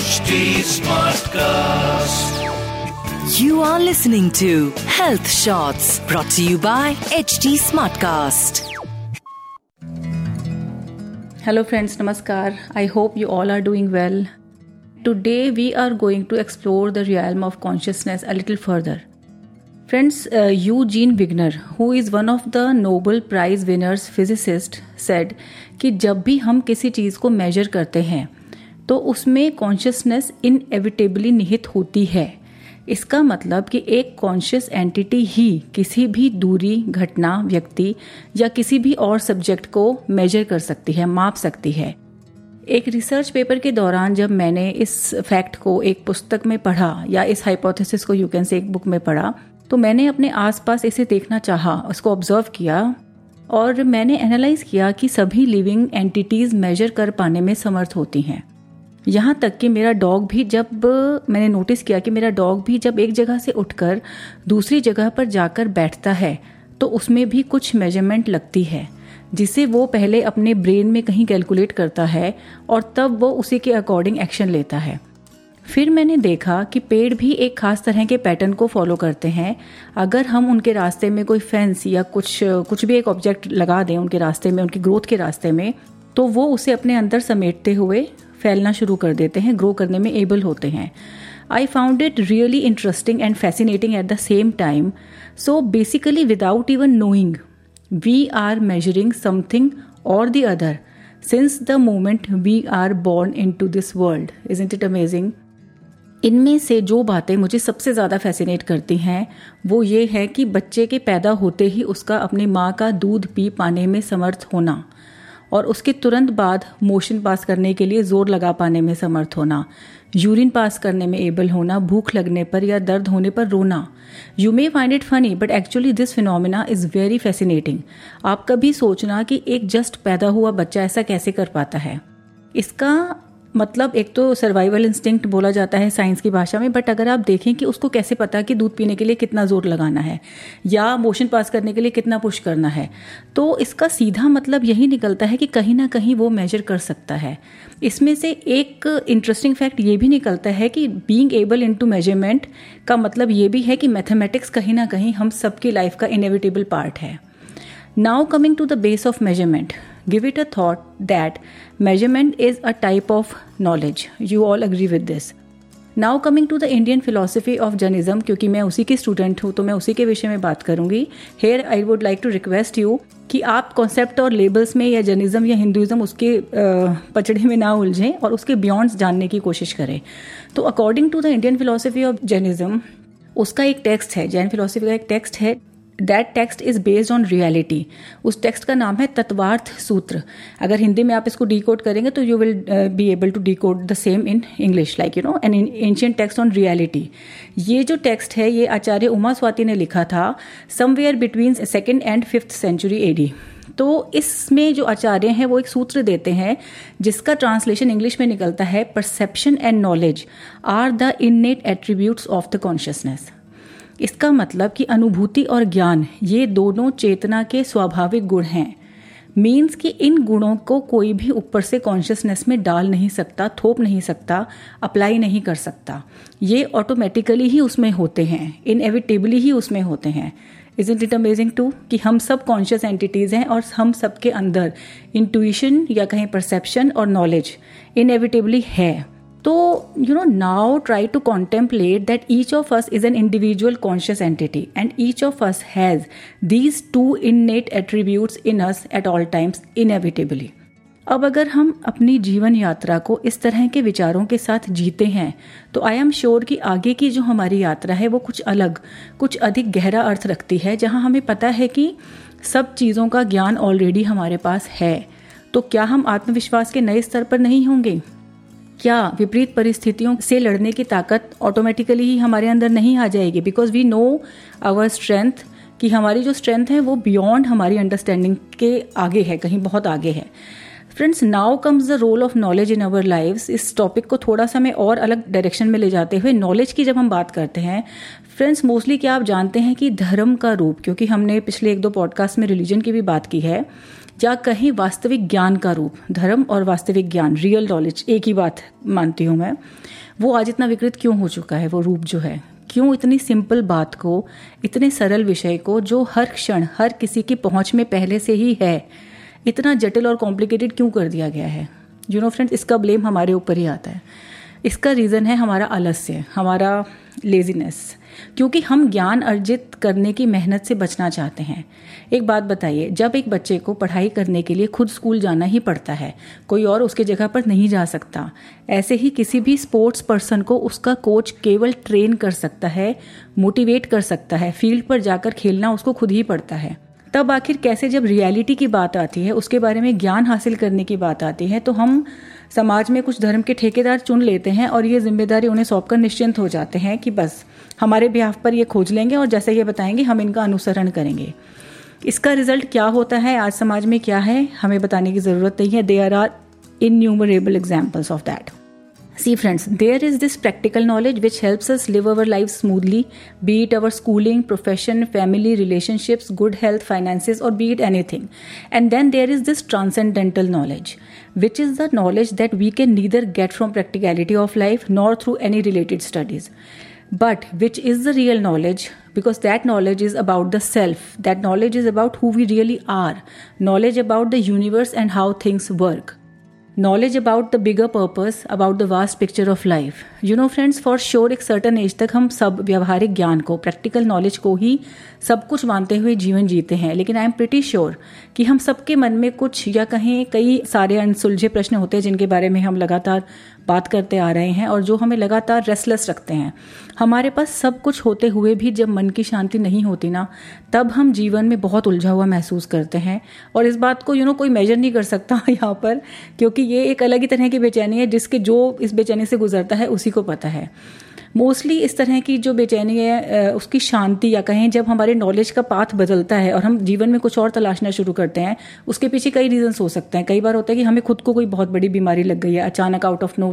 HD Smartcast. You are listening to Health Shots brought to you by HT Smartcast. Hello, friends. Namaskar. I hope you all are doing well. Today, we are going to explore the realm of consciousness a little further. Friends, uh, Eugene Wigner, who is one of the Nobel Prize winners physicist, said कि जब भी हम किसी चीज़ को major करते हैं तो उसमें कॉन्शियसनेस इनएविटेबली निहित होती है। इसका मतलब कि एक कॉन्शियस एंटिटी ही किसी भी दूरी, घटना, व्यक्ति या किसी भी और सब्जेक्ट को मेजर कर सकती है, माप सकती है। एक रिसर्च पेपर के दौरान जब मैंने इस फैक्ट को एक पुस्तक में पढ़ा या इस हाइपोथेसिस को यू कैन से एक बुक में पढ़ा तो मैंने अपने आसपास इसे देखना चाहा, उसको ऑब्ज़र्व किया और मैंने एनालाइज किया कि सभी लिविंग एंटिटीज मेजर कर पाने में समर्थ होती हैं। यहाँ तक कि मेरा डॉग भी जब मैंने नोटिस किया कि मेरा डॉग भी जब एक जगह से उठकर दूसरी जगह पर जाकर बैठता है तो उसमें भी कुछ मेज़रमेंट लगती है, जिसे वो पहले अपने ब्रेन में कहीं कैलकुलेट करता है और तब वो उसी के अकॉर्डिंग एक्शन लेता है। फिर मैंने देखा कि पेड़ भी एक खास तरह के पैटर्न को फॉलो करते हैं। अगर हम उनके रास्ते में कोई फेंस या कुछ कुछ भी एक ऑब्जेक्ट लगा दें उनके रास्ते में, उनकी ग्रोथ के रास्ते में तो वो उसे अपने अंदर समेटते हुए फैलना शुरू कर देते हैं ग्रो करने में एबल होते हैं। I found it really interesting and fascinating at the same time so basically without even knowing we are measuring something और the other since the moment we are born into this world isn't it amazing इनमें से जो बातें मुझे सबसे ज़्यादा fascinate करती हैं, वो ये है कि बच्चे के पैदा होते ही उसका अपनी माँ का दूध पी पाने में समर्थ होना। और उसके तुरंत बाद मोशन पास करने के लिए ज़ोर लगा पाने में समर्थ होना। यूरिन पास करने में एबल होना, भूख लगने पर या दर्द होने पर रोना। You may find it funny but actually this phenomena is very fascinating आप कभी सोचना कि एक जस्ट पैदा हुआ बच्चा ऐसा कैसे कर पाता है। इसका मतलब एक तो सर्वाइवल इंस्टिंक्ट बोला जाता है साइंस की भाषा में बट अगर आप देखें कि उसको कैसे पता कि दूध पीने के लिए कितना ज़ोर लगाना है, या मोशन पास करने के लिए कितना पुश करना है तो इसका सीधा मतलब यही निकलता है कि कहीं ना कहीं वो मेजर कर सकता है। इसमें से एक इंटरेस्टिंग फैक्ट ये भी निकलता है कि being able in to measurement का मतलब ये भी है कि मैथमेटिक्स कहीं ना कहीं हम सबकी लाइफ का इनएविटेबल पार्ट है। Now coming to the base of measurement give it a thought that measurement is a type of knowledge. You all agree with this. Now coming to the Indian philosophy of Jainism क्योंकि मैं उसी की student हूँ तो मैं उसी के विषय में बात करूँगी here I would like to request you कि आप कॉन्सेप्ट और लेबल्स में या जर्निज्म या हिंदुइज्म उसके पचड़े में ना उलझें और उसके बियॉन्ड्स जानने की कोशिश करें तो according to the Indian philosophy of Jainism उसका एक टेक्स्ट है जैन फिलोसफी का एक टेक्स्ट है that text is based on reality उस टेक्स्ट का नाम है तत्वार्थ सूत्र। अगर हिंदी में आप इसको डी करेंगे तो you will be able to D the same in English like you know an ancient text on reality ये जो टेक्स्ट है, ये आचार्य उमा स्वाति ने लिखा था somewhere between second and fifth century AD तो इसमें जो आचार्य हैं, वो एक सूत्र देते हैं, जिसका ट्रांसलेशन इंग्लिश में निकलता है perception and knowledge are the innate attributes of the consciousness इसका मतलब कि अनुभूति और ज्ञान, ये दोनों चेतना के स्वाभाविक गुण हैं। मीन्स कि इन गुणों को कोई भी ऊपर से कॉन्शियसनेस में डाल नहीं सकता, थोप नहीं सकता अप्लाई नहीं कर सकता। ये ऑटोमेटिकली ही उसमें होते हैं इनएविटेबली ही उसमें होते हैं। Is it it amazing to कि हम सब कॉन्शियस एंटिटीज हैं और हम सबके अंदर इंट्यूशन या कहीं परसेप्शन और नॉलेज इनएविटेबली है। तो you know now try to contemplate that each of us is an individual conscious entity and each of us has these two innate attribute in us at all times inevitably अब अगर हम अपनी जीवन यात्रा को इस तरह के विचारों के साथ जीते हैं तो आई एम श्योर कि आगे की जो हमारी यात्रा है वो कुछ अलग, कुछ अधिक गहरा अर्थ रखती है, जहाँ हमें पता है कि सब चीज़ों का ज्ञान ऑलरेडी हमारे पास है। तो क्या हम आत्मविश्वास के नए स्तर पर नहीं होंगे? क्या विपरीत परिस्थितियों से लड़ने की ताकत ऑटोमेटिकली ही हमारे अंदर नहीं आ जाएगी? Because we know our strength कि हमारी जो स्ट्रेंथ है वो बियॉन्ड हमारी अंडरस्टैंडिंग के आगे है, कहीं बहुत आगे है। Friends now comes the role of knowledge in our life इस टॉपिक को थोड़ा सा मैं और अलग डायरेक्शन में ले जाते हुए नॉलेज की जब हम बात करते हैं फ्रेंड्स मोस्टली क्या आप जानते हैं कि धर्म का रूप, क्योंकि हमने पिछले एक दो पॉडकास्ट में रिलीजन की भी बात की है या कहीं वास्तविक ज्ञान का रूप, धर्म और वास्तविक ज्ञान रियल नॉलेज एक ही बात मानती हूँ मैं। वो आज इतना विकृत क्यों हो चुका है? वो रूप जो है। क्यों इतनी सिंपल बात को, इतने सरल विषय को, जो हर क्षण, हर किसी की पहुँच में पहले से ही है, इतना जटिल और कॉम्प्लिकेटेड क्यों कर दिया गया है? यू नो फ्रेंड्स इसका ब्लेम हमारे ऊपर ही आता है। इसका रीज़न है हमारा आलस्य, हमारा लेजीनेस क्योंकि हम ज्ञान अर्जित करने की मेहनत से बचना चाहते हैं। एक बात बताइए, जब एक बच्चे को पढ़ाई करने के लिए खुद स्कूल जाना ही पड़ता है, कोई और उसके जगह पर नहीं जा सकता। ऐसे ही किसी भी स्पोर्ट्स पर्सन को उसका कोच केवल ट्रेन कर सकता है, मोटिवेट कर सकता है, फ़ील्ड पर जाकर खेलना उसको खुद ही पड़ता है। तब आखिर कैसे जब रियलिटी की बात आती है, उसके बारे में ज्ञान हासिल करने की बात आती है तो हम समाज में कुछ धर्म के ठेकेदार चुन लेते हैं और ये ज़िम्मेदारी उन्हें सौंपकर निश्चिंत हो जाते हैं कि बस, हमारे ब्याह पर ये खोज लेंगे और जैसे ये बताएँगे, हम इनका अनुसरण करेंगे। इसका रिज़ल्ट क्या होता है, आज समाज में क्या है, हमें बताने की ज़रूरत नहीं है। They are are numerable examples of that See, friends, there is this practical knowledge which helps us live our lives smoothly, be it our schooling, profession, family, relationships, good health, finances, or be it anything. And then there is this transcendental knowledge, which is the knowledge that we can neither get from practicality of life nor through any related studies. But which is the real knowledge because that knowledge is about the self, that knowledge is about who we really are, knowledge about the universe and how things work. Knowledge about the bigger purpose about the vast picture of life you know friends for sure एक certain age तक हम सब व्यवहारिक ज्ञान को practical knowledge को ही सब कुछ मानते हुए जीवन जीते हैं। लेकिन आई एम प्रिटी श्योर कि हम सबके मन में कुछ या कहीं कई सारे अनसुलझे प्रश्न होते हैं जिनके बारे में हम लगातार बात करते आ रहे हैं और जो हमें लगातार रेस्टलेस रखते हैं। हमारे पास सब कुछ होते हुए भी जब मन की शांति नहीं होती ना, तब हम जीवन में बहुत उलझा हुआ महसूस करते हैं। और इस बात को यू नो कोई मेजर नहीं कर सकता यहाँ पर, क्योंकि ये एक अलग ही तरह की बेचैनी है, जिसके जो इस बेचैनी से गुजरता है, उसी को पता है। मोस्टली इस तरह की जो बेचैनी है उसकी शांति या कहें जब हमारे नॉलेज का पाथ बदलता है और हम जीवन में कुछ और तलाशना शुरू करते हैं, उसके पीछे कई रीजंस हो सकते हैं। कई बार होता है कि हमें खुद को कोई बहुत बड़ी बीमारी लग गई है, अचानक आउट ऑफ़ नो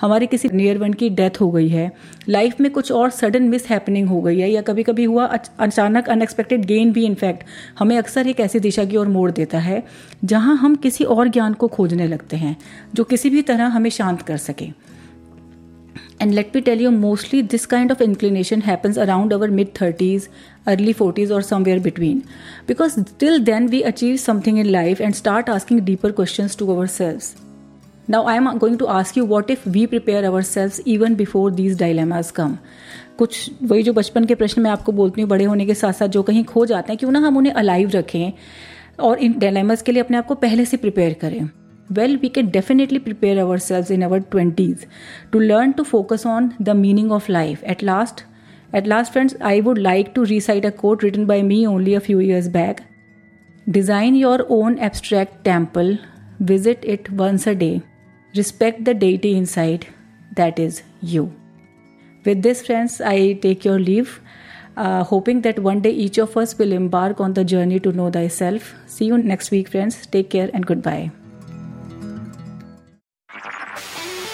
हमारे किसी नियर वन की डेथ हो गई है लाइफ में कुछ और सडन मिस हैपनिंग हो गई है या कभी कभी हुआ अचानक अनएक्सपेक्टेड गेन भी इनफैक्ट हमें अक्सर एक ऐसी दिशा की ओर मोड़ देता है, जहाँ हम किसी और ज्ञान को खोजने लगते हैं, जो किसी भी तरह हमें शांत कर सके। And let me tell you mostly this kind of inclination happens around our mid thirties early forties और somewhere between because till then we achieve something in life and start asking deeper question to our selves now I am going to ask you what if we prepare our selves even before these dilemmas come कुछ, वही जो बचपन के प्रश्न मैं आपको बोलती हूँ, बड़े होने के साथ साथ जो कहीं खो जाते हैं, क्यों ना हम उन्हें अलाइव रखें और इन डायलेमाज के लिए अपने आप को पहले से प्रिपेयर करें। Well we can definitely prepare ourselves in our 20s to learn to focus on the meaning of life. At last at last friends i would like to recite a quote written by me only a few years back. Design your own abstract temple. Visit it once a day. Respect the deity inside. That is you. With this friends i take your leave uh, hoping that one day each of us will embark on the journey to know thyself. See you next week friends. Take care and goodbye